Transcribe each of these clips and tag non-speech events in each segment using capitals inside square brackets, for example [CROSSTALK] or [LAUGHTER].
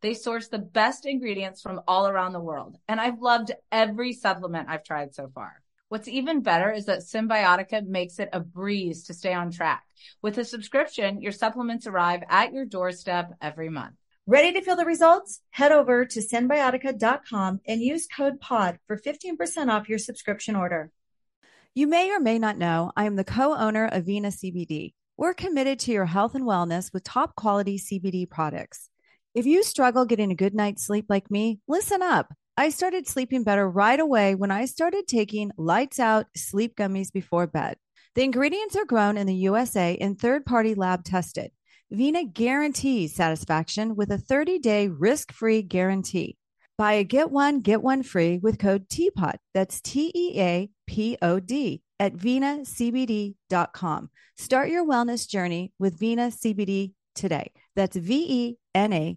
They source the best ingredients from all around the world, and I've loved every supplement I've tried so far. What's even better is that Cymbiotika makes it a breeze to stay on track. With a subscription, your supplements arrive at your doorstep every month. Ready to feel the results? Head over to cymbiotika.com and use code POD for 15% off your subscription order. You may or may not know I am the co owner of Vena CBD. We're committed to your health and wellness with top quality CBD products. If you struggle getting a good night's sleep like me, listen up. I started sleeping better right away when I started taking lights out sleep gummies before bed. The ingredients are grown in the USA and third party lab tested. Vena guarantees satisfaction with a 30 day risk free guarantee. Buy a get one, get one free with code TEAPOD. That's T E A P O D at venacbd.com. Start your wellness journey with Vena CBD today. That's V E N A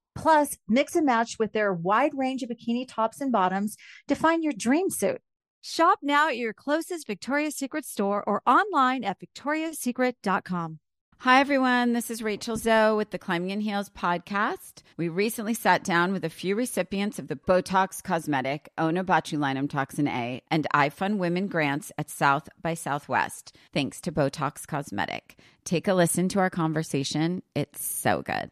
Plus, mix and match with their wide range of bikini tops and bottoms to find your dream suit. Shop now at your closest Victoria's Secret store or online at victoriassecret.com. Hi, everyone. This is Rachel Zoe with the Climbing in Heels podcast. We recently sat down with a few recipients of the Botox Cosmetic, Onabotulinum Toxin A, and iFund Women grants at South by Southwest, thanks to Botox Cosmetic. Take a listen to our conversation. It's so good.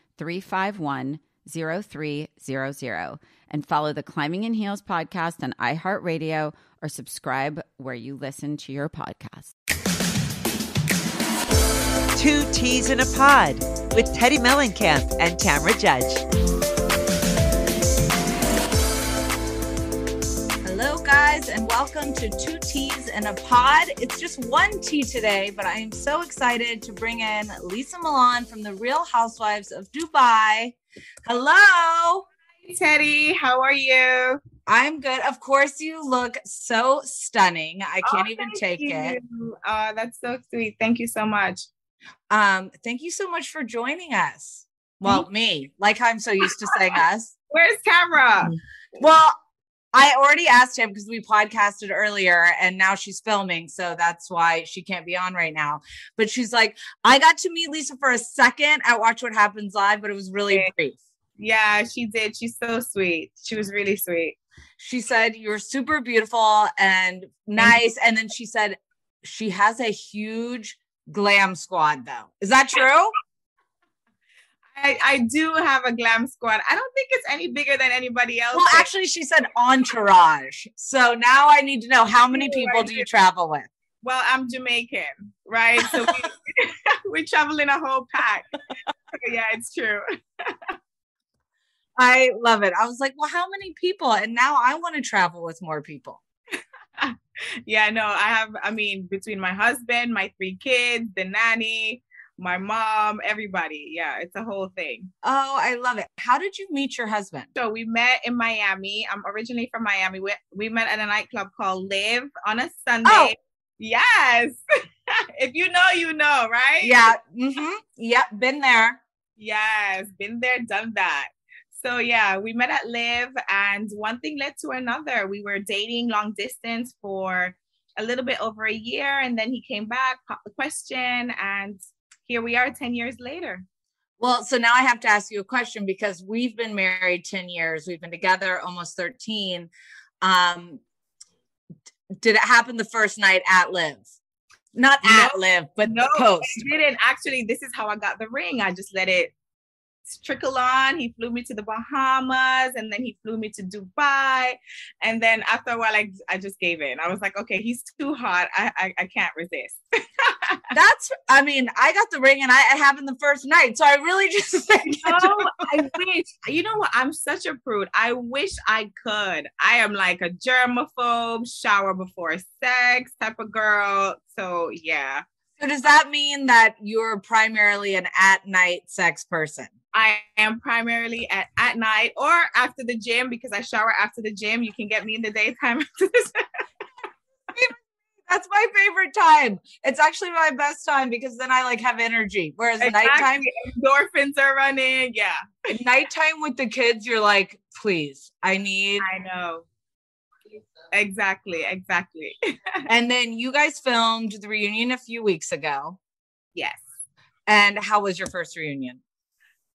351 0300 and follow the Climbing in Heels podcast on iHeartRadio or subscribe where you listen to your podcast. Two T's in a Pod with Teddi Mellencamp and Tamra Judge. Guys, and welcome to Two T's in a Pod. It's just one tea today, but I am so excited to bring in Lisa Hamilton from the Real Housewives of Dubai. Hello. Hey, Teddi. How are you? I'm good. Of course, you look so stunning. I can't Oh, even take it. you. Uh, that's so sweet. Thank you so much. Um, thank you so much for joining us. Well, me, like I'm so used to saying us. Where's Tamra? Well, I already asked him because we podcasted earlier and now she's filming. So that's why she can't be on right now. But she's like, I got to meet Lisa for a second at Watch What Happens Live, but it was really Okay. brief. Yeah, she did. She's so sweet. She was really sweet. She said, You're super beautiful and nice. And then she said, She has a huge glam squad, though. Is that true? I, I do have a glam squad. I don't think it's any bigger than anybody else. Well, actually, she said entourage. So now I need to know how many people do you travel with? well, I'm Jamaican, right? So we, [LAUGHS] [LAUGHS] we travel in a whole pack. So yeah, it's true. I love it. I was like, well, how many people? And now I want to travel with more people. [LAUGHS] yeah, no, I have, I mean, between my husband, my three kids, the nanny, my mom, everybody. Yeah, it's a whole thing. Oh, I love it. How did you meet your husband? So we met in Miami. I'm originally from Miami. We, we met at a nightclub called Live on a Sunday. Oh. Yes. [LAUGHS] if you know, you know, right? Yeah. Mm-hmm. Yep. Been there. Yes. Been there, done that. So yeah, we met at Live and one thing led to another. We were dating long distance for a little bit over a year and then he came back, popped the question and here we are 10 years later. Well, so now I have to ask you a question because we've been married 10 years. We've been together almost 13. Um, did it happen the first night at Live? Not at Live, but no, post. didn't. Actually, this is how I got the ring. I just let it trickle on. He flew me to the Bahamas and then he flew me to Dubai. And then after a while, I, I just gave in. I was like, okay, he's too hot. I, I, I can't resist. [LAUGHS] That's, I mean, I got the ring and I, I happened the first night. So I really just, [LAUGHS] no, oh, I wish, you know what? I'm such a prude. I wish I could. I am like a germaphobe, shower before sex type of girl. So yeah. So does that mean that you're primarily an at night sex person? I am primarily at, at night or after the gym because I shower after the gym. You can get me in the daytime That's my favorite time. It's actually my best time because then I like have energy. Whereas exactly. nighttime endorphins are running. Yeah. nighttime with the kids, you're like, please, I need I know. Exactly, exactly. [LAUGHS] and then you guys filmed the reunion a few weeks ago. Yes. And how was your first reunion?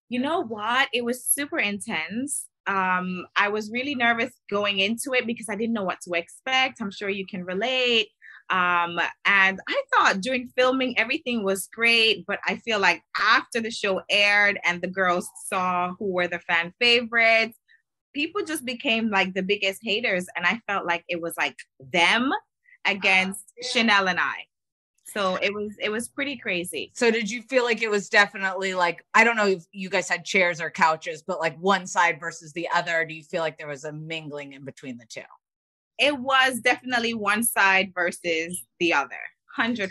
you know what? It was super intense. Um, I was really nervous going into it because I didn't know what to expect. I'm sure you can relate. Um, and I thought during filming everything was great, but I feel like after the show aired and the girls saw who were the fan favorites, people just became like the biggest haters. And I felt like it was like them against Chanel and I. So it was it was pretty crazy. So did you feel like it was definitely like i don't know if you guys had chairs or couches but like one side versus the other do you feel like there was a mingling in between the two it was definitely one side versus the other 100%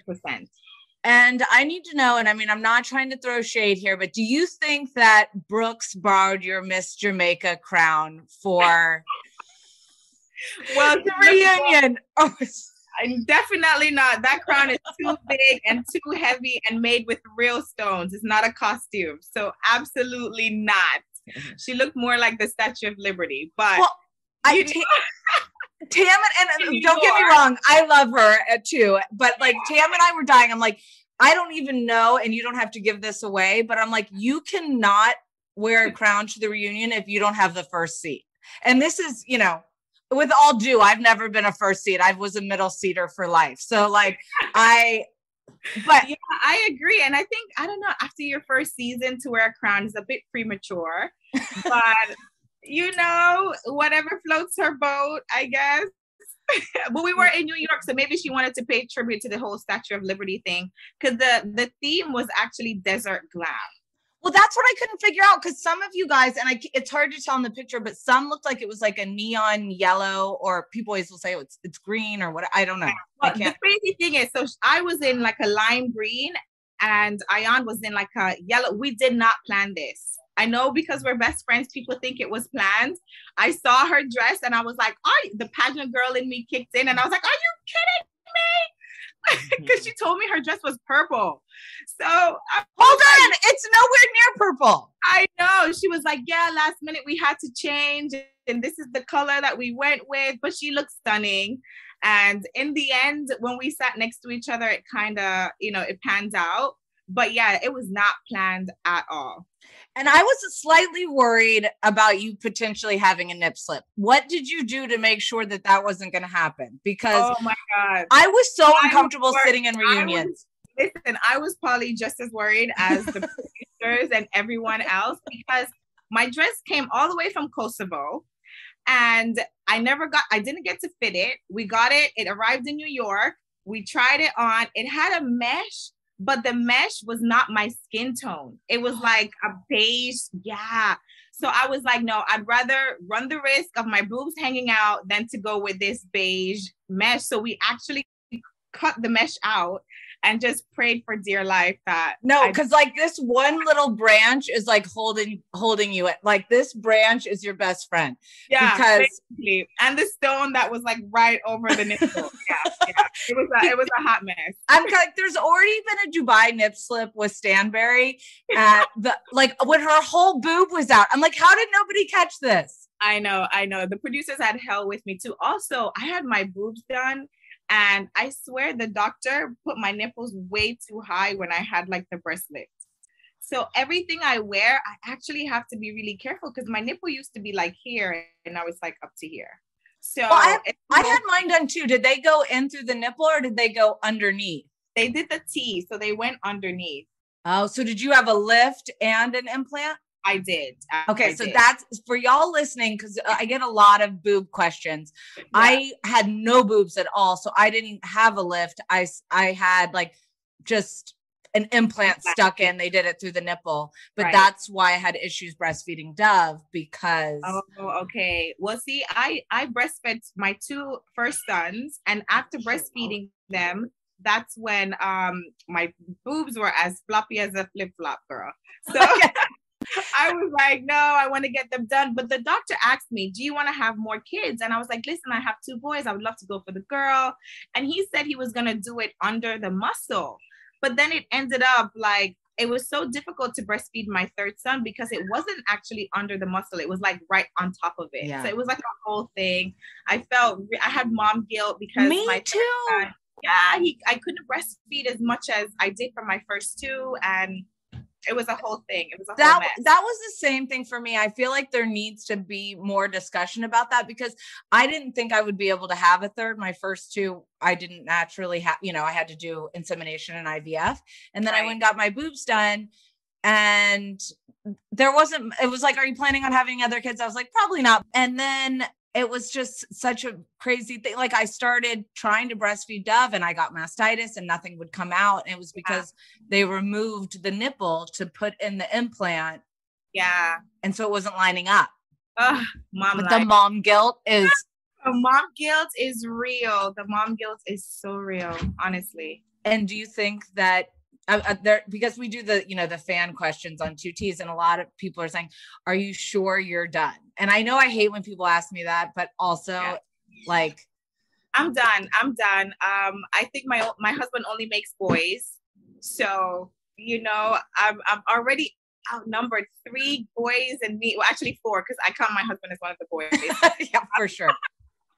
and I need to know, and I mean, I'm not trying to throw shade here, but do you think that Brooks borrowed your Miss Jamaica crown for well the reunion? Oh, definitely not. That crown is too big and too heavy and made with real stones. It's not a costume. So absolutely not. Mm-hmm. She looked more like the Statue of Liberty. But well, I [LAUGHS] Tam, and, and don't get me wrong, I love her uh, too. But like Tam and I were dying. I'm like, I don't even know, and you don't have to give this away, but I'm like, you cannot wear a crown to the reunion if you don't have the first seat. And this is, you know, with all due, I've never been a first seat. I was a middle seater for life. So like [LAUGHS] I but yeah, I agree. And I think I don't know, after your first season to wear a crown is a bit premature. [LAUGHS] But you know, whatever floats her boat, I guess. [LAUGHS] but we were in New York, so maybe she wanted to pay tribute to the whole Statue of Liberty thing because the the theme was actually desert glam. Well, that's what I couldn't figure out because some of you guys, and I, it's hard to tell in the picture, but some looked like it was like a neon yellow, or people always will say oh, it's it's green or what. I don't know. Well, the crazy thing is, so I was in like a lime green, and Ayan was in like a yellow. We did not plan this. I know because we're best friends, people think it was planned. I saw her dress and I was like, oh, the pageant girl in me kicked in, and I was like, are you kidding me? [LAUGHS] because she told me her dress was purple. So hold on, it's nowhere near purple. I know. She was like, Yeah, last minute we had to change, and this is the color that we went with, but she looks stunning. And in the end, when we sat next to each other, it kind of, you know, it pans out. But yeah, it was not planned at all. And I was slightly worried about you potentially having a nip slip. What did you do to make sure that that wasn't going to happen? Because oh my god, I was so I uncomfortable was sitting in reunions. I was, listen, I was probably just as worried as the [LAUGHS] producers and everyone else because my dress came all the way from Kosovo, and I never got. I didn't get to fit it. We got it. It arrived in New York. We tried it on. It had a mesh but the mesh was not my skin tone. It was [GASPS] like a beige, yeah. So I was like, no, I'd rather run the risk of my boobs hanging out than to go with this beige mesh. So we actually cut the mesh out and just prayed for dear life that no because like this one little branch is like holding holding you at like this branch is your best friend. Yeah because basically. and the stone that was like right over the nipple. [LAUGHS] Yeah, yeah. It was a, it was a hot mess. I'm like there's already been a dubai nip slip with Stanbury at the like when her whole boob was out. I'm like how did nobody catch this? I know, I know. The producers had hell with me too. Also, I had my boobs done and I swear the doctor put my nipples way too high when I had like the breast lift. So everything I wear, I actually have to be really careful because my nipple used to be like here and now it's like up to here. So well, I, I had mine done too. Did they go in through the nipple or did they go underneath? They did the T, so they went underneath. Oh, so did you have a lift and an implant? I did. Okay, I so did. that's for y'all listening because I get a lot of boob questions. Yeah. I had no boobs at all, so I didn't have a lift. I I had like just an implant stuck in. They did it through the nipple, but right. that's why I had issues breastfeeding Dove because. Oh, okay. Well, see, I I breastfed my two first sons, and after breastfeeding them, that's when um my boobs were as floppy as a flip flop, girl. So. [LAUGHS] [LAUGHS] I was like, no, I want to get them done. But the doctor asked me, do you want to have more kids? And I was like, listen, I have two boys. I would love to go for the girl. And he said he was going to do it under the muscle. But then it ended up like, it was so difficult to breastfeed my third son because it wasn't actually under the muscle. It was like right on top of it. Yeah. So it was like a whole thing. I felt I had mom guilt because me my too. Son, yeah, he I couldn't breastfeed as much as I did for my first two, and it was a whole thing. It was a that mess. that was the same thing for me. I feel like there needs to be more discussion about that because I didn't think I would be able to have a third. My first two, I didn't naturally have. You know, I had to do insemination and IVF, and then right. I went and got my boobs done, and there wasn't. It was like, are you planning on having other kids? I was like, probably not. And then it was just such a crazy thing. Like I started trying to breastfeed Dove and I got mastitis and nothing would come out. And it was because yeah. they removed the nipple to put in the implant. Yeah. And so it wasn't lining up. Ugh, mom but the mom guilt is [LAUGHS] the mom guilt is real. The mom guilt is so real, honestly. And do you think that uh, uh, there because we do the you know the fan questions on two T's and a lot of people are saying, "Are you sure you're done?" And I know I hate when people ask me that, but also yeah. like, I'm done. I'm done. Um, I think my my husband only makes boys, so you know I'm I'm already outnumbered three boys and me. Well, actually four because I count my husband as one of the boys. [LAUGHS] yeah, for sure.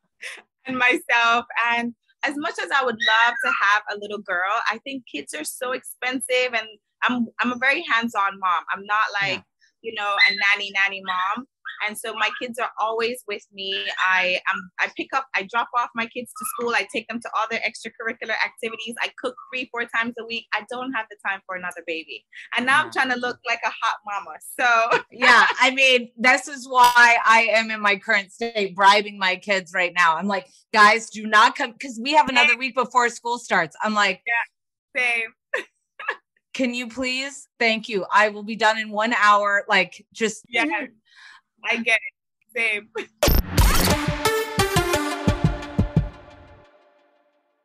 [LAUGHS] and myself and as much as I would love to have a little girl, I think kids are so expensive and I'm I'm a very hands-on mom. I'm not like, yeah. you know, a nanny nanny mom and so my kids are always with me. I um, i pick up i drop off my kids to school. I take them to all their extracurricular activities. I cook three four times a week. I don't have the time for another baby. And now i'm trying to look like a hot mama. So [LAUGHS] yeah i mean this is why i am in my current state bribing my kids right now. I'm like guys do not come because we have another week before school starts. I'm like yeah same. [LAUGHS] Can you please? Thank you. I will be done in one hour like just yeah I get it. Same.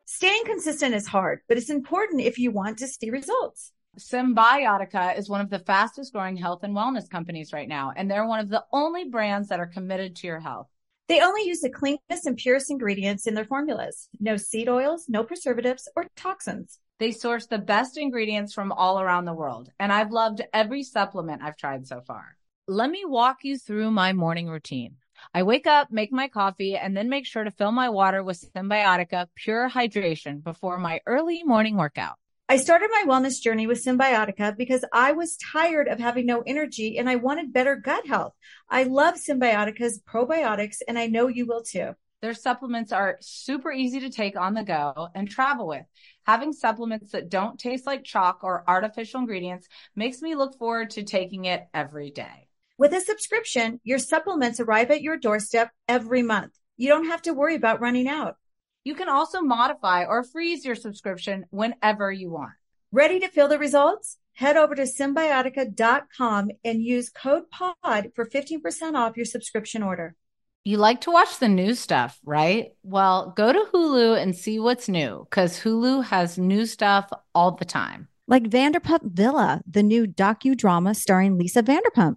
Staying consistent is hard, but it's important if you want to see results. Cymbiotika is one of the fastest growing health and wellness companies right now, and they're one of the only brands that are committed to your health. They only use the cleanest and purest ingredients in their formulas. No seed oils, no preservatives or toxins. They source the best ingredients from all around the world, and I've loved every supplement I've tried so far. Let me walk you through my morning routine. I wake up, make my coffee, and then make sure to fill my water with Cymbiotika Pure Hydration before my early morning workout. I started my wellness journey with Cymbiotika because I was tired of having no energy and I wanted better gut health. I love Cymbiotika's probiotics and I know you will too. Their supplements are super easy to take on the go and travel with. Having supplements that don't taste like chalk or artificial ingredients makes me look forward to taking it every day. With a subscription, your supplements arrive at your doorstep every month. You don't have to worry about running out. You can also modify or freeze your subscription whenever you want. Ready to feel the results? Head over to cymbiotika.com and use code POD for 15% off your subscription order. You like to watch the new stuff, right? Well, go to Hulu and see what's new because Hulu has new stuff all the time. Like Vanderpump Villa, the new docudrama starring Lisa Vanderpump.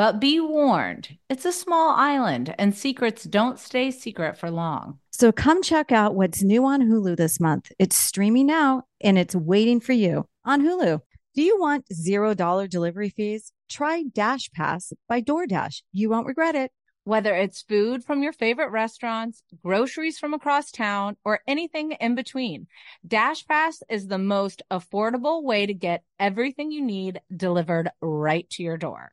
But be warned, it's a small island and secrets don't stay secret for long. So come check out what's new on Hulu this month. It's streaming now and it's waiting for you on Hulu. Do you want $0 delivery fees? Try Dash Pass by DoorDash. You won't regret it. Whether it's food from your favorite restaurants, groceries from across town, or anything in between, Dash Pass is the most affordable way to get everything you need delivered right to your door.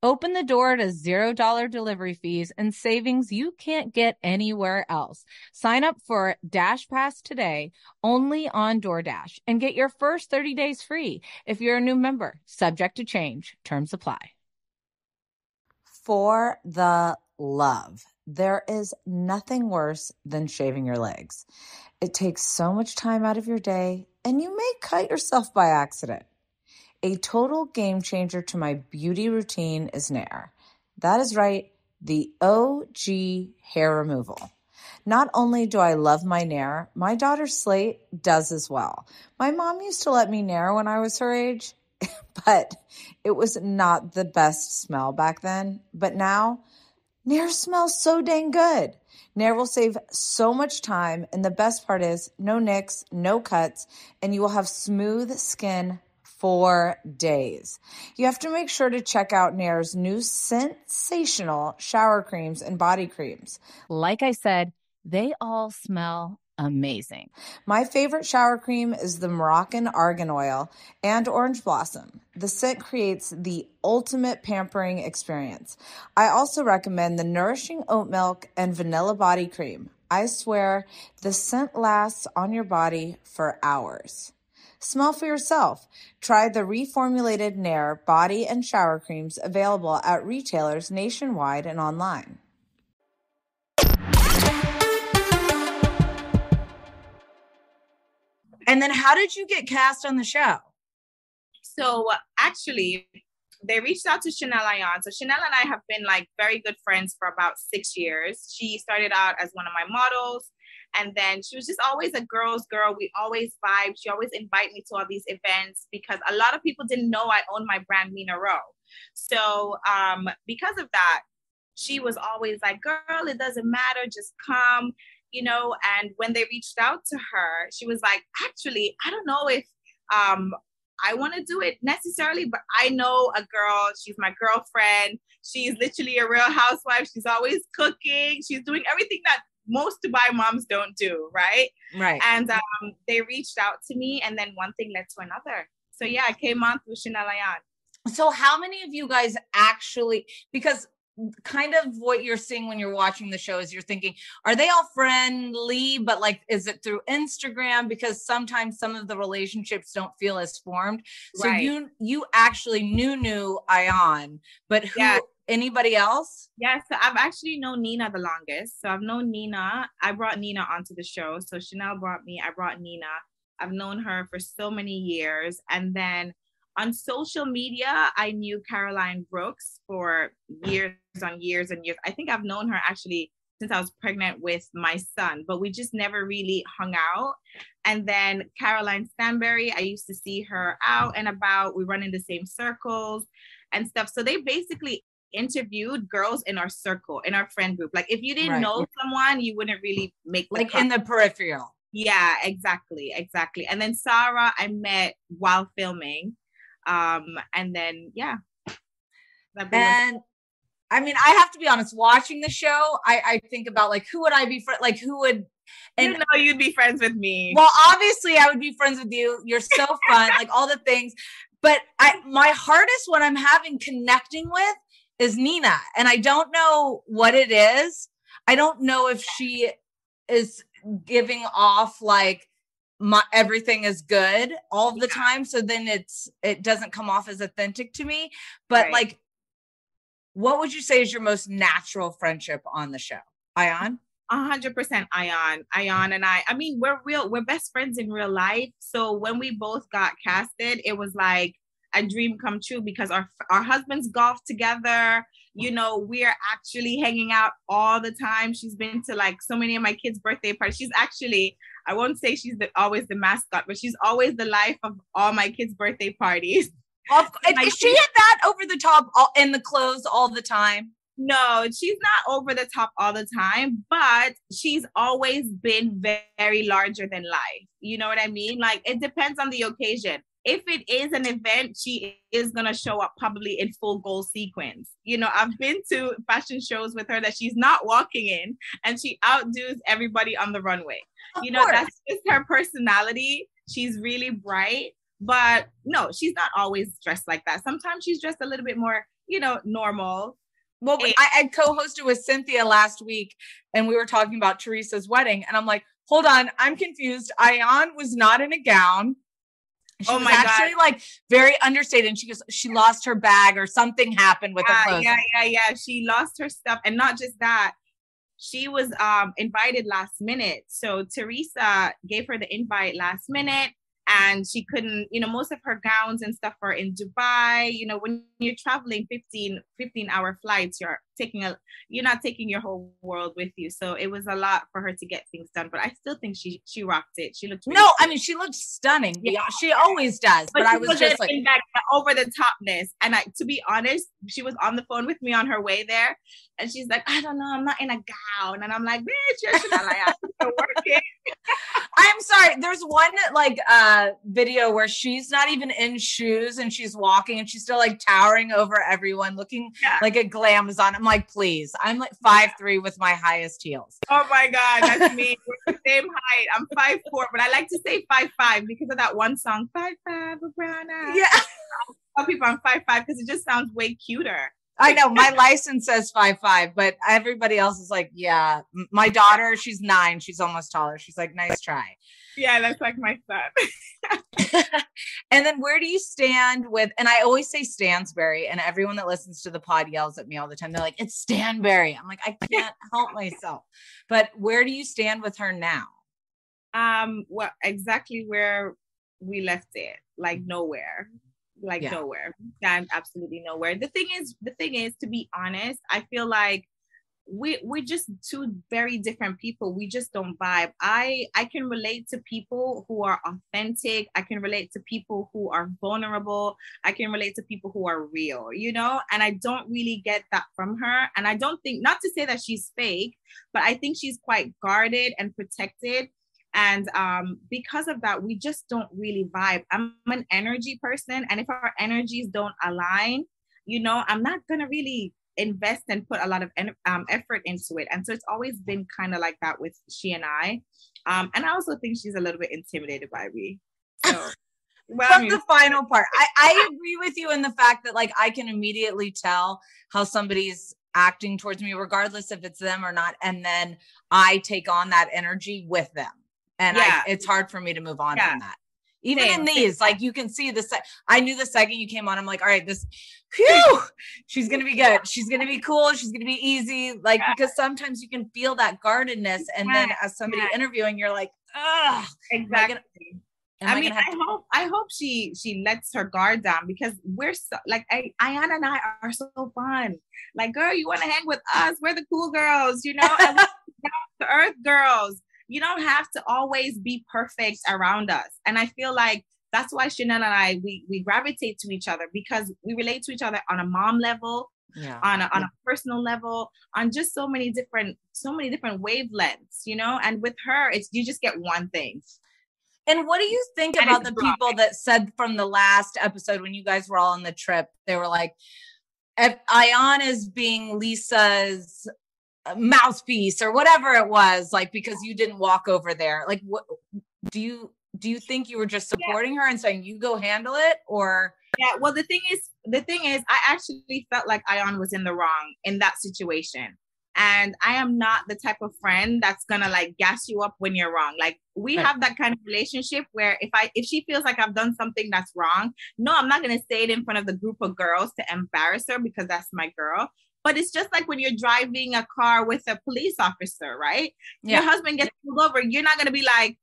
Open the door to $0 delivery fees and savings you can't get anywhere else. Sign up for Dash Pass today only on DoorDash and get your first 30 days free if you're a new member. Subject to change. Terms apply. For the love, there is nothing worse than shaving your legs. It takes so much time out of your day and you may cut yourself by accident. A total game changer to my beauty routine is Nair. That is right, the OG hair removal. Not only do I love my Nair, my daughter Slate does as well. My mom used to let me Nair when I was her age, [LAUGHS] but it was not the best smell back then. But now, Nair smells so dang good. Nair will save so much time, and the best part is no nicks, no cuts, and you will have smooth skin for days. You have to make sure to check out Nair's new sensational shower creams and body creams. Like I said, they all smell amazing. My favorite shower cream is the Moroccan Argan Oil and Orange Blossom. The scent creates the ultimate pampering experience. I also recommend the Nourishing Oat Milk and Vanilla Body Cream. I swear the scent lasts on your body for hours. Smell for yourself. Try the reformulated Nair body and shower creams available at retailers nationwide and online. And then how did you get cast on the show? So actually, they reached out to Chanel Ayan. So Chanel and I have been like very good friends for about six years. She started out as one of my models. And then she was just always a girl's girl. We always vibe. She always invite me to all these events because a lot of people didn't know I owned my brand Mina Rose. So um, because of that, she was always like, girl, it doesn't matter, just come, you know. And when they reached out to her, she was like, actually, I don't know if um, I want to do it necessarily, but I know a girl, she's my girlfriend. She's literally a real housewife. She's always cooking. She's doing everything that most Dubai moms don't do, right? Right. And um, they reached out to me, and then one thing led to another. So yeah, I came on through Chanel Ayan. So how many of you guys actually because kind of what you're seeing when you're watching the show is you're thinking are they all friendly but like is it through instagram because sometimes some of the relationships don't feel as formed so Right. you you actually knew knew Ayan but who Yeah. Anybody else Yes, I've actually known Nina the longest. So I've known Nina. I brought Nina onto the show. So Chanel brought me. I brought Nina. I've known her for so many years. And then on social media, I knew Caroline Brooks for years on years and years. I think I've known her actually since I was pregnant with my son, but we just never really hung out. And then Caroline Stanbury, I used to see her out and about. We run in the same circles and stuff. So they basically interviewed girls in our circle, in our friend group. Like if you didn't Right. know someone, you wouldn't really make like cut. in the peripheral. Yeah, exactly, exactly. And then Sarah, I met while filming, um, and then yeah, And I mean, I have to be honest, watching the show, I, I think about like who would I be friend like who would and you know you'd be friends with me. well, obviously I would be friends with you. You're so fun, [LAUGHS] like all the things. But I my hardest when I'm having connecting with is Nina. And I don't know what it is. I don't know if she is giving off like my everything is good all the time. So then it's it doesn't come off as authentic to me. But Right. like what would you say is your most natural friendship on the show? Ayan? A hundred percent Ayan. Ayan and I, I mean, we're real, we're best friends in real life. So when we both got casted, it was like a dream come true because our our husbands golf together. You know, we're actually hanging out all the time. She's been to like so many of my kids' birthday parties. She's actually, I won't say she's the, always the mascot, but she's always the life of all my kids' birthday parties. [LAUGHS] Of, [LAUGHS] is, is she at that over the top all, in the clothes all the time? No, she's not over the top all the time, but she's always been very larger than life. You know what I mean? Like it depends on the occasion. If it is an event, she is gonna show up probably in full goal sequence. You know, I've been to fashion shows with her that she's not walking in and she outdoes everybody on the runway. Of you know, course. that's just her personality. She's really bright, but no, she's not always dressed like that. Sometimes she's dressed a little bit more, you know, normal. Well, Hey. I, I co-hosted with Cynthia last week, and we were talking about Teresa's wedding, and I'm like, hold on, I'm confused. Ayan was not in a gown. She Oh was my God. actually like very understated. And she goes, she lost her bag or something happened with her yeah, clothes. yeah, yeah, yeah. She lost her stuff, and not just that. She was um invited last minute, so Teresa gave her the invite last minute, and she couldn't. You know, most of her gowns and stuff are in Dubai. You know, when you're traveling 15, 15 hour flights, you're taking a you're not taking your whole world with you. So it was a lot for her to get things done. But I still think she she rocked it. She looked really No, I mean she looked stunning. Yeah. She always does. But, I she was just like, that over the topness. And I, to be honest, she was on the phone with me on her way there, and she's like, "I don't know, I'm not in a gown," and I'm like, "Bitch, you're [LAUGHS] Chanel, you're working." [LAUGHS] I'm sorry. There's one like uh video where she's not even in shoes and she's walking and she's still like towering over everyone, looking Yeah. like a glamazon. I'm like, please. I'm like five three with my highest heels. Oh my god, that's me. [LAUGHS] We're the same height. I'm five four, but I like to say five five because of that one song, Five Five, brown eye. Yeah, Tell people I'm five five because it just sounds way cuter. I know. My license says five five, but everybody else is like, yeah. My daughter, she's nine. She's almost taller. She's like, nice try. Yeah, that's like my son. [LAUGHS] and then where do you stand with and I always say Stansberry, and everyone that listens to the pod yells at me all the time. They're like, it's Stanbury. I'm like, I can't [LAUGHS] help myself. But where do you stand with her now? Um, well, exactly where we left it, like nowhere, like Yeah. nowhere, and absolutely nowhere. The thing is, the thing is, to be honest, I feel like we we're just two very different people. We just don't vibe. I I can relate to people who are authentic. I can relate to people who are vulnerable. I can relate to people who are real, you know. And I don't really get that from her. And I don't think, not to say that she's fake, but I think she's quite guarded and protected and um, because of that we just don't really vibe i'm an energy person and if our energies don't align you know i'm not gonna really invest and put a lot of um, effort into it and so it's always been kind of like that with she and i um, and i also think she's a little bit intimidated by me so [LAUGHS] well I mean, the final part, I, I agree with you in the fact that like I can immediately tell how somebody's acting towards me, regardless if it's them or not. And then I take on that energy with them. And Yeah. I, it's hard for me to move on Yeah. from that. Even Same, in these, like you can see the se- I knew the second you came on, I'm like, all right, this whew, she's gonna be good. She's gonna be cool, she's gonna be easy. Like because sometimes you can feel that guardedness, and then as somebody yeah. interviewing, you're like, ugh. exactly am I mean, I to- hope I hope she she lets her guard down because we're so like I Ayana and I are so fun. Like, girl, you want to hang with us? We're the cool girls, you know, down [LAUGHS] to earth girls. You don't have to always be perfect around us. And I feel like that's why Chanel and I we we gravitate to each other because we relate to each other on a mom level, Yeah. on a, on a personal level, on just so many different so many different wavelengths, you know. And with her, it's you just get one thing. And what do you think And about the dry. people that said from the last episode when you guys were all on the trip, they were like, if Ayan is being Lisa's mouthpiece or whatever it was, like because you didn't walk over there. Like, what do you do? You think you were just supporting her and saying you go handle it, or Yeah, well, the thing is, the thing is, I actually felt like Ayan was in the wrong in that situation. And I am not the type of friend that's gonna like gas you up when you're wrong. Like we Right. have that kind of relationship where if I if she feels like I've done something that's wrong, no, I'm not gonna say it in front of the group of girls to embarrass her because that's my girl. But it's just like when you're driving a car with a police officer, right? Yeah. Your husband gets pulled over, you're not gonna be like,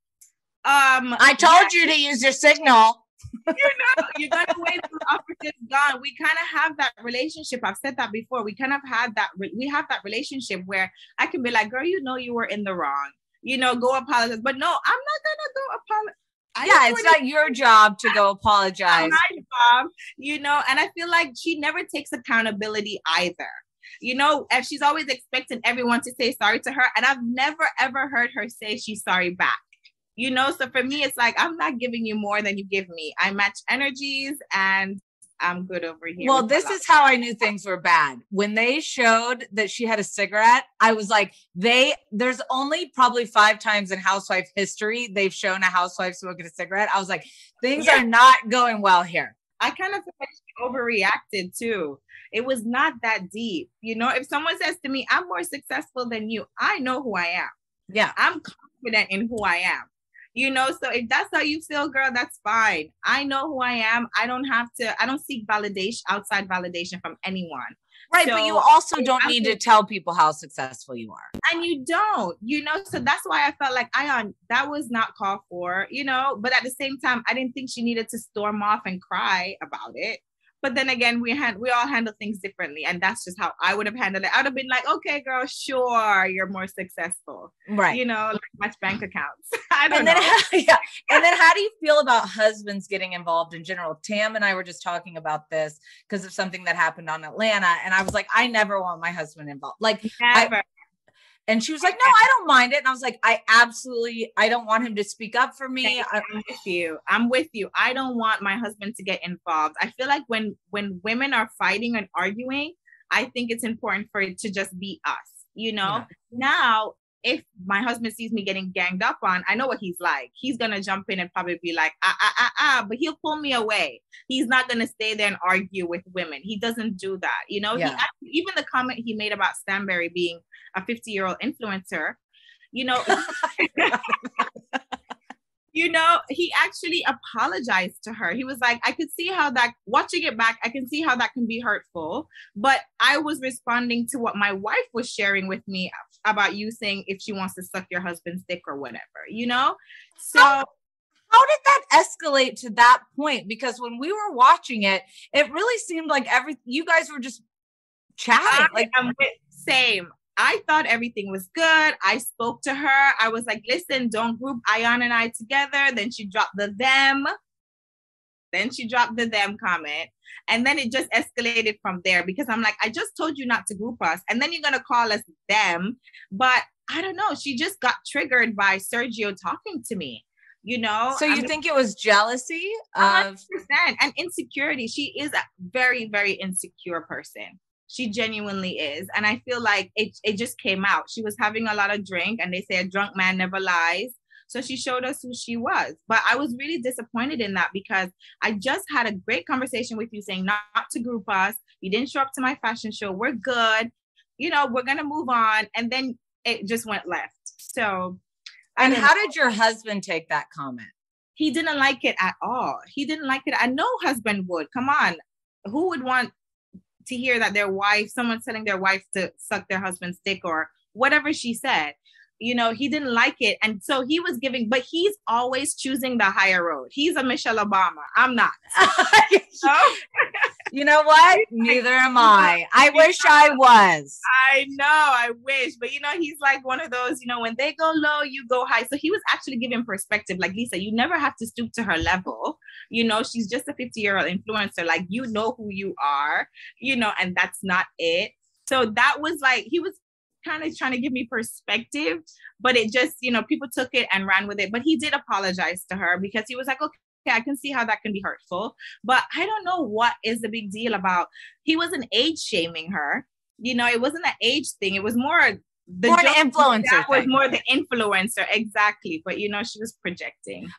um, I told you to use your signal. [LAUGHS] you're not you're gonna wait till the officer's gone we kind of have that relationship i've said that before we kind of had that re- we have that relationship where i can be like girl you know you were in the wrong you know go apologize but no i'm not gonna go apologize yeah, it's not your job to go apologize. my job, you know, and I feel like she never takes accountability either. You know, and she's always expecting everyone to say sorry to her. And I've never ever heard her say she's sorry back. You know, so for me, it's like I'm not giving you more than you give me. I match energies and I'm good over here. Well, this is how I knew things were bad. When they showed that she had a cigarette, I was like, they there's only probably five times in housewife history they've shown a housewife smoking a cigarette. I was like, things Yeah. are not going well here. I kind of feel like she overreacted too. It was not that deep. You know, if someone says to me, I'm more successful than you, I know who I am. Yeah. I'm confident in who I am. You know, so if that's how you feel, girl, that's fine. I know who I am. I don't have to, I don't seek validation, outside validation from anyone. Right. but you also don't I need to tell people how successful you are. And you don't, you know, so that's why I felt like Ayan, that was not called for, you know, but at the same time, I didn't think she needed to storm off and cry about it. But then again, we had we all handle things differently, and that's just how I would have handled it. I'd have been like, "Okay, girl, sure, you're more successful, Right. you know, like match bank accounts." [LAUGHS] I don't and then know. [LAUGHS] yeah and then how do you feel about husbands getting involved in general tam and i were just talking about this because of something that happened on atlanta and i was like i never want my husband involved like Never. And she was like no i don't mind it and i was like i absolutely i don't want him to speak up for me I'm with you. I'm with you. I don't want my husband to get involved. I feel like when when women are fighting and arguing, I think it's important for it to just be us. You know. Yeah. Now, if my husband sees me getting ganged up on, I know what he's like. He's gonna jump in and probably be like, ah ah ah ah, but he'll pull me away. He's not gonna stay there and argue with women. He doesn't do that. You know. Yeah. actually, even the comment he made about Stanbury being a 50 year old influencer. You know, [LAUGHS] [LAUGHS] you know, he actually apologized to her. He was like, I could see how that, watching it back, I can see how that can be hurtful. But I was responding to what my wife was sharing with me about you saying if she wants to suck your husband's dick or whatever, you know? So, how did that escalate to that point because when we were watching it it really seemed like every you guys were just chatting I like am with, same. I thought everything was good. I spoke to her. I was like, listen, don't group Ayan and I together. Then she dropped the them. Then she dropped the them comment. And then it just escalated from there because I'm like, I just told you not to group us. And then you're going to call us them. But I don't know. She just got triggered by Sergio talking to me, you know? so you I'm- think it was jealousy of hundred percent and insecurity she is a very very insecure person she genuinely is. And i feel like it, it just came out. She was having a lot of drink and they say a drunk man never lies. So she showed us who she was. But i was really disappointed in that because i just had a great conversation with you saying not, not to group us. You didn't show up to my fashion show. We're good. You know we're gonna move on. And then it just went left. So and how know. did your husband take that comment? He didn't like it at all. He didn't like it. I know husband would. Come on. Who would want to hear that their wife, someone's telling their wife to suck their husband's dick or whatever she said? You know, he didn't like it. And so he was giving, but he's always choosing the higher road. He's a Michelle Obama. I'm not. [LAUGHS] you know what? [LAUGHS] Neither am I. I wish I was. I know, I wish. But you know, he's like one of those, you know, when they go low, you go high. So he was actually giving perspective. Like Lisa, you never have to stoop to her level. You know, she's just a 50 year old influencer. Like, you know who you are, you know, and that's not it. So that was like, he was kind of trying to give me perspective, but it just, you know, people took it and ran with it. But he did apologize to her because he was like, okay. I can see how that can be hurtful, but I don't know what is the big deal about. He wasn't age shaming her, you know. It wasn't an age thing. It was more the more influencer. That was more the influencer, exactly. But you know, she was projecting.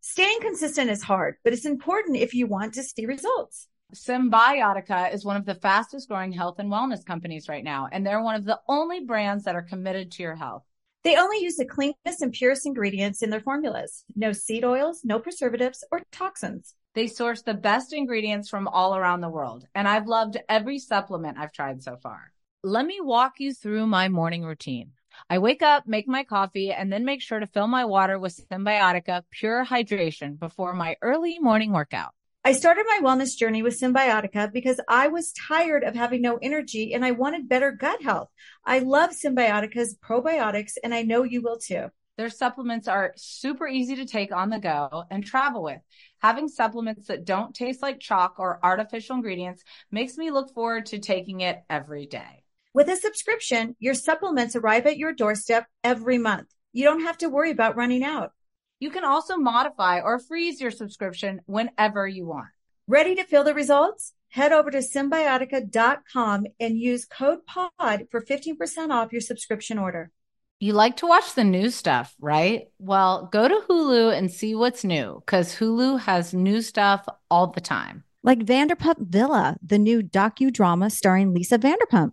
Staying consistent is hard, but it's important if you want to see results. Cymbiotika is one of the fastest growing health and wellness companies right now, and they're one of the only brands that are committed to your health. They only use the cleanest and purest ingredients in their formulas. No seed oils, no preservatives or toxins. They source the best ingredients from all around the world, and I've loved every supplement I've tried so far. Let me walk you through my morning routine. I wake up, make my coffee, and then make sure to fill my water with Cymbiotika Pure Hydration before my early morning workout. I started my wellness journey with Cymbiotika because I was tired of having no energy and I wanted better gut health. I love Cymbiotika's probiotics and I know you will too. Their supplements are super easy to take on the go and travel with. Having supplements that don't taste like chalk or artificial ingredients makes me look forward to taking it every day. With a subscription, your supplements arrive at your doorstep every month. You don't have to worry about running out. You can also modify or freeze your subscription whenever you want. Ready to feel the results? Head over to cymbiotika.com and use code POD for 15% off your subscription order. You like to watch the new stuff, right? Well, go to Hulu and see what's new because Hulu has new stuff all the time. Like Vanderpump Villa, the new docudrama starring Lisa Vanderpump.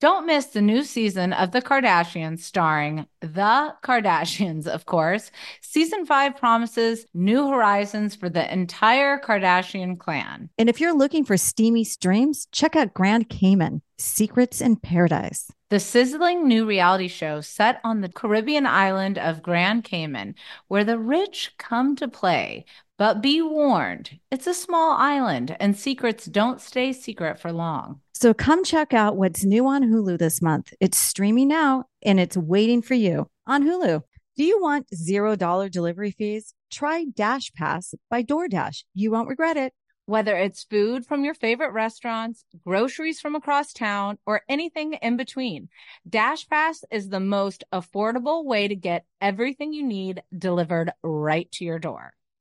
Don't miss the new season of The Kardashians starring The Kardashians, of course. Season five promises new horizons for the entire Kardashian clan. And if you're looking for steamy streams, check out Grand Cayman Secrets in Paradise. The sizzling new reality show set on the Caribbean island of Grand Cayman, where the rich come to play. But be warned, it's a small island and secrets don't stay secret for long. So come check out what's new on Hulu this month. It's streaming now and it's waiting for you on Hulu. Do you want $0 delivery fees? Try Dash Pass by DoorDash. You won't regret it. Whether it's food from your favorite restaurants, groceries from across town, or anything in between, Dash Pass is the most affordable way to get everything you need delivered right to your door.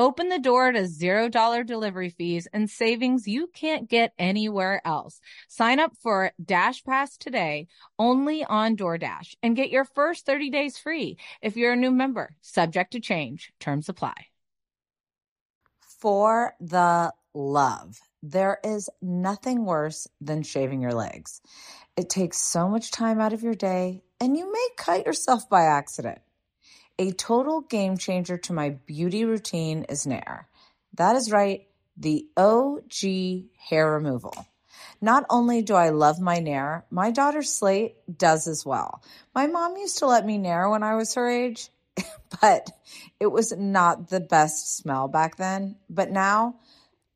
Open the door to $0 delivery fees and savings you can't get anywhere else. Sign up for Dash Pass today only on DoorDash and get your first 30 days free if you're a new member. Subject to change. Terms apply. For the love, there is nothing worse than shaving your legs. It takes so much time out of your day and you may cut yourself by accident. A total game changer to my beauty routine is Nair. That is right, the OG hair removal. Not only do I love my Nair, my daughter Slate does as well. My mom used to let me Nair when I was her age, [LAUGHS] but it was not the best smell back then. But now,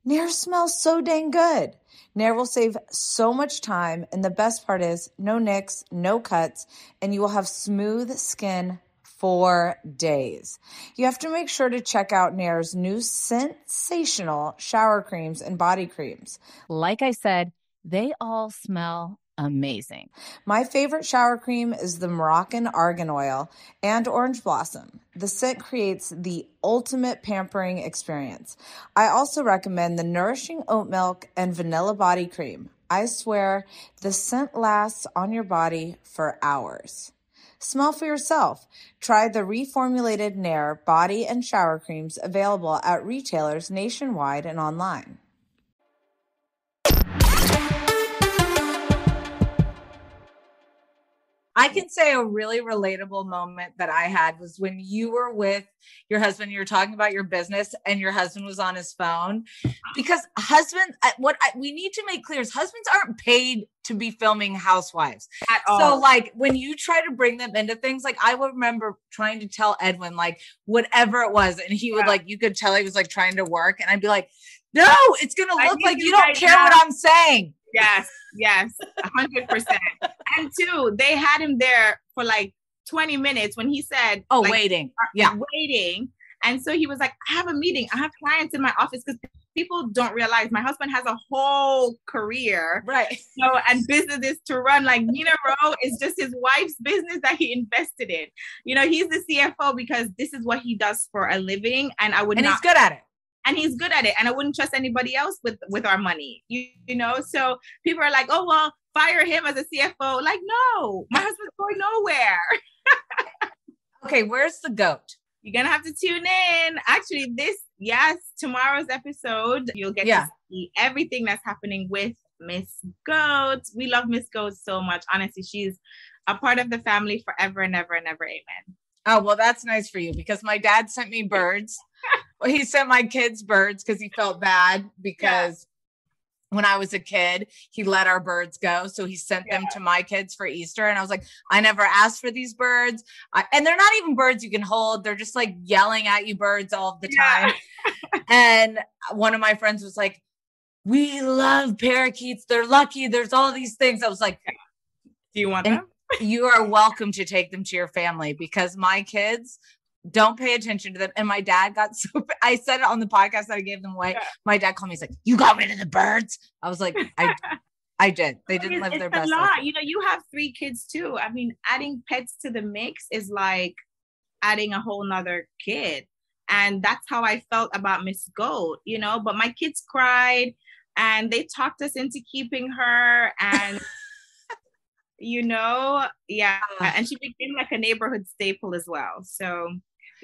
Nair smells so dang good. Nair will save so much time, and the best part is no nicks, no cuts, and you will have smooth skin for days. You have to make sure to check out Nair's new sensational shower creams and body creams. Like I said, they all smell amazing. My favorite shower cream is the Moroccan Argan Oil and Orange Blossom. The scent creates the ultimate pampering experience. I also recommend the Nourishing Oat Milk and Vanilla Body Cream. I swear the scent lasts on your body for hours. Smell for yourself. Try the reformulated Nair body and shower creams available at retailers nationwide and online. I can say a really relatable moment that I had was when you were with your husband, you were talking about your business and your husband was on his phone because husband, uh, what I, we need to make clear is husbands aren't paid to be filming housewives At all. So like when you try to bring them into things, like I would remember trying to tell Edwin, like whatever it was. And he would Yeah. like, you could tell he was like trying to work. And I'd be like, no, it's going to look like you you don't care now. what I'm saying. Yes, yes, hundred percent. And two, they had him there for like 20 minutes when he said, Oh, like, waiting. Uh, yeah. waiting. And so he was like, I have a meeting. I have clients in my office because people don't realize my husband has a whole career, Right. So and businesses to run. Like Mina Rose is just his wife's business that he invested in. You know, he's the CFO because this is what he does for a living. And I would And not he's good at it. And he's good at it and i wouldn't trust anybody else with with our money you, you know so people are like oh well fire him as a cfo like no my husband's going nowhere [LAUGHS] Okay. Where's the goat? you're gonna have to tune in actually this yes tomorrow's episode you'll get Yeah. to see everything that's happening with miss goat we love miss goat so much honestly she's a part of the family forever and ever and ever amen Oh, well, that's nice for you because my dad sent me birds. He sent my kids birds because he felt bad because when I was a kid, he let our birds go. So he sent them to my kids for Easter. And I was like, I never asked for these birds. I, and they're not even birds you can hold, they're just like yelling at you birds all the Yeah. time. [LAUGHS] and one of my friends was like, We love parakeets. They're lucky. There's all these things. I was like, do you want them you are welcome to take them to your family because my kids don't pay attention to them. And my dad got [LAUGHS] so I said it on the podcast that I gave them away. Yeah. My dad called me, he's like, You got rid of the birds. I was like, I I did. They didn't It's- live it's their a best lot. life. You know, you have three kids too. I mean, adding pets to the mix is like adding a whole nother kid. And that's how I felt about Miss Goat, you know. But my kids cried and they talked us into keeping her. And [LAUGHS] you know, yeah. And she became like a neighborhood staple as well. So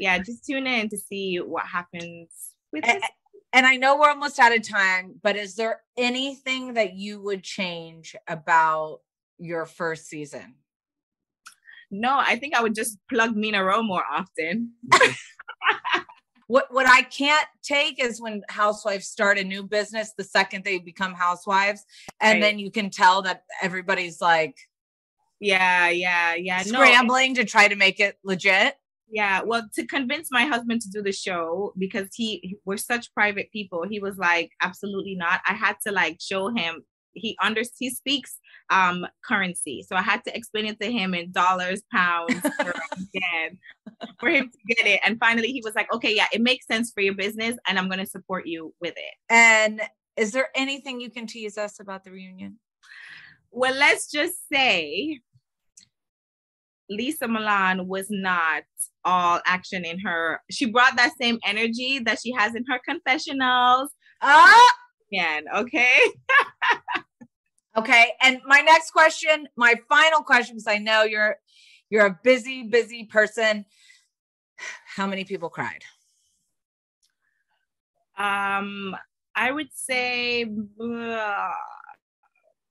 yeah, just tune in to see what happens with A- this. And I know we're almost out of time, but is there anything that you would change about your first season? No, I think I would just plug Mina Rose more often. [LAUGHS] What what I can't take is when housewives start a new business the second they become housewives, and Right. then you can tell that everybody's like Yeah, yeah, yeah. No, scrambling to try to make it legit. Yeah, well, to convince my husband to do the show because he we're such private people, he was like, absolutely not. I had to like show him he under he speaks um currency, so I had to explain it to him in dollars, pounds, [LAUGHS] yen, for him to get it. And finally, he was like, okay, yeah, it makes sense for your business, and I'm gonna support you with it. And is there anything you can tease us about the reunion? Well, let's just say Lesa Milan was not all action in her. She brought that same energy that she has in her confessionals. Ah, Man, okay. [LAUGHS] okay. And my next question, my final question, because I know you're you're a busy, busy person. How many people cried? Um, I would say uh,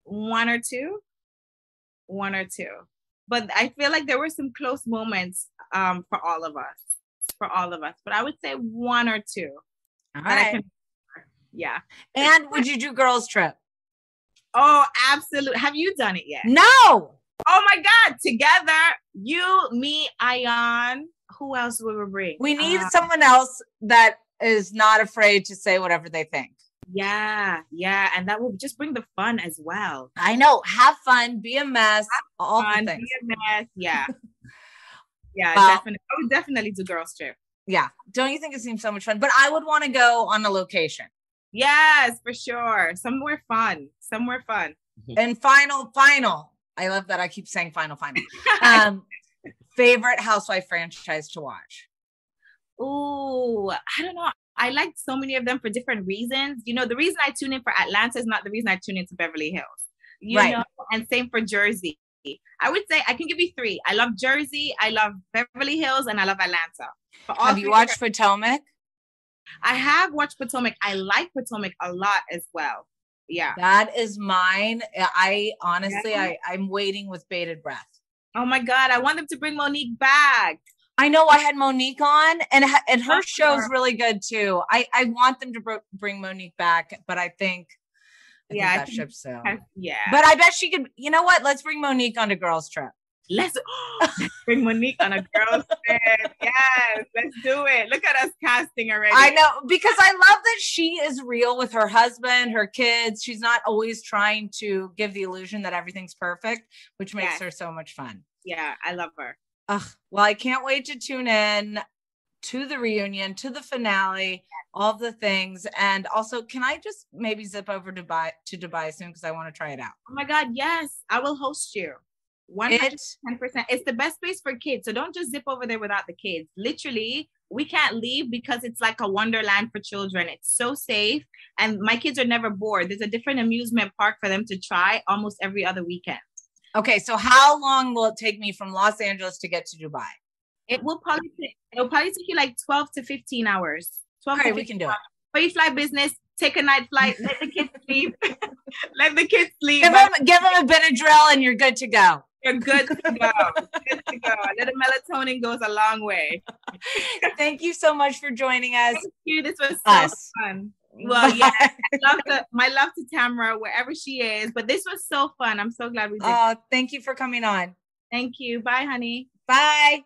one or two. One or two. But I feel like there were some close moments um for all of us. For all of us. But I would say one or two. All right. can- yeah. And would you do girls trip? Oh, absolutely. Have you done it yet? No. Oh my God! Together, you, me, Ayan. Who else will we bring? We need Uh, someone else that is not afraid to say whatever they think. Yeah, yeah, and that will just bring the fun as well. I know. Have fun, be a mess, all Fun, the be a mess. Yeah, [LAUGHS] yeah, Well- definitely. I would definitely do girls trip. Yeah. Don't you think it seems so much fun? But I would want to go on a location. Yes, for sure. Somewhere fun. Somewhere fun. and final, final. I love that I keep saying final, final. [LAUGHS] Um, favorite housewife franchise to watch? Oh, I don't know. I like so many of them for different reasons. You know, the reason I tune in for Atlanta is not the reason I tune into Beverly Hills. You Right. know, and same for Jersey. I would say I can give you three. I love Jersey, I love Beverly Hills, and I love Atlanta. Have you watched Potomac? I have watched Potomac. I like Potomac a lot as well. Yeah. That is mine. I honestly, Yeah. I, I'm waiting with bated breath. Oh my God, I want them to bring Monique back. I know I had Monique on, and and her show's really good too. I I want them to br- bring Monique back, but I think I Yeah, think that ship's sailed. Yeah. But I bet she could. You know what? Let's bring Monique on a girls trip. let's [GASPS] bring Monique on a girl's trip. Yes, let's do it. Look at us casting already. I know because I love that she is real with her husband, her kids. She's not always trying to give the illusion that everything's perfect, which makes Yes. her so much fun. Yeah, I love her. Ugh, well, I can't wait to tune in to the reunion, to the finale, all the things. And also, can I just maybe zip over to Dubai to Dubai soon because I want to try it out. Oh my God, yes, I will host you. One hundred ten percent. It's the best place for kids. So don't just zip over there without the kids. Literally, we can't leave because it's like a wonderland for children. It's so safe, and my kids are never bored. There's a different amusement park for them to try almost every other weekend. Okay, so how long will it take me from Los Angeles to get to Dubai? It will probably take, it will probably take you like twelve to fifteen hours. Twelve. All to we can do it. But you fly business, take a night flight, let the kids [LAUGHS] sleep, [LAUGHS] let the kids sleep. Give them, give them a Benadryl and you're good to go. You're good to go. good to go. A little melatonin goes a long way. [LAUGHS] Thank you so much for joining us. Thank you. This was so Us. fun. Well, yeah, [LAUGHS] love to, my love to Tamra wherever she is. But this was so fun. I'm so glad we did. Oh, thank you for coming on. Thank you. Bye, honey. Bye.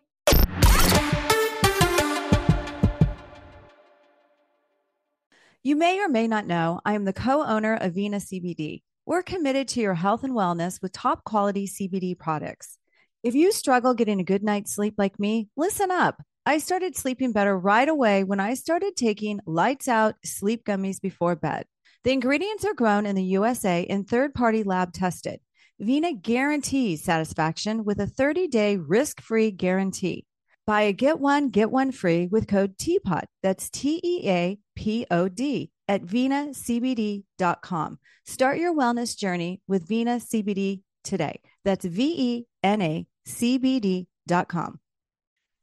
You may or may not know I am the co owner of Vena CBD. We're committed to your health and wellness with top quality CBD products. If you struggle getting a good night's sleep like me, listen up. I started sleeping better right away when I started taking lights out sleep gummies before bed. The ingredients are grown in the USA and third party lab tested. Vena guarantees satisfaction with a 30 day risk free guarantee. Buy a get one, get one free with code TEAPOD. That's T E A P O D at venacbd.com. Start your wellness journey with Vena CBD today. That's V E N A C B D.com.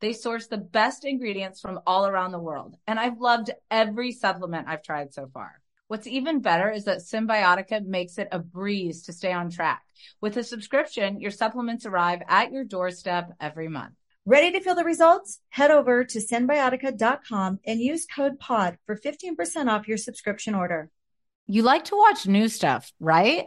They source the best ingredients from all around the world, and I've loved every supplement I've tried so far. What's even better is that Cymbiotika makes it a breeze to stay on track. With a subscription, your supplements arrive at your doorstep every month. Ready to feel the results? Head over to cymbiotika.com and use code POD for 15% off your subscription order. You like to watch new stuff, right?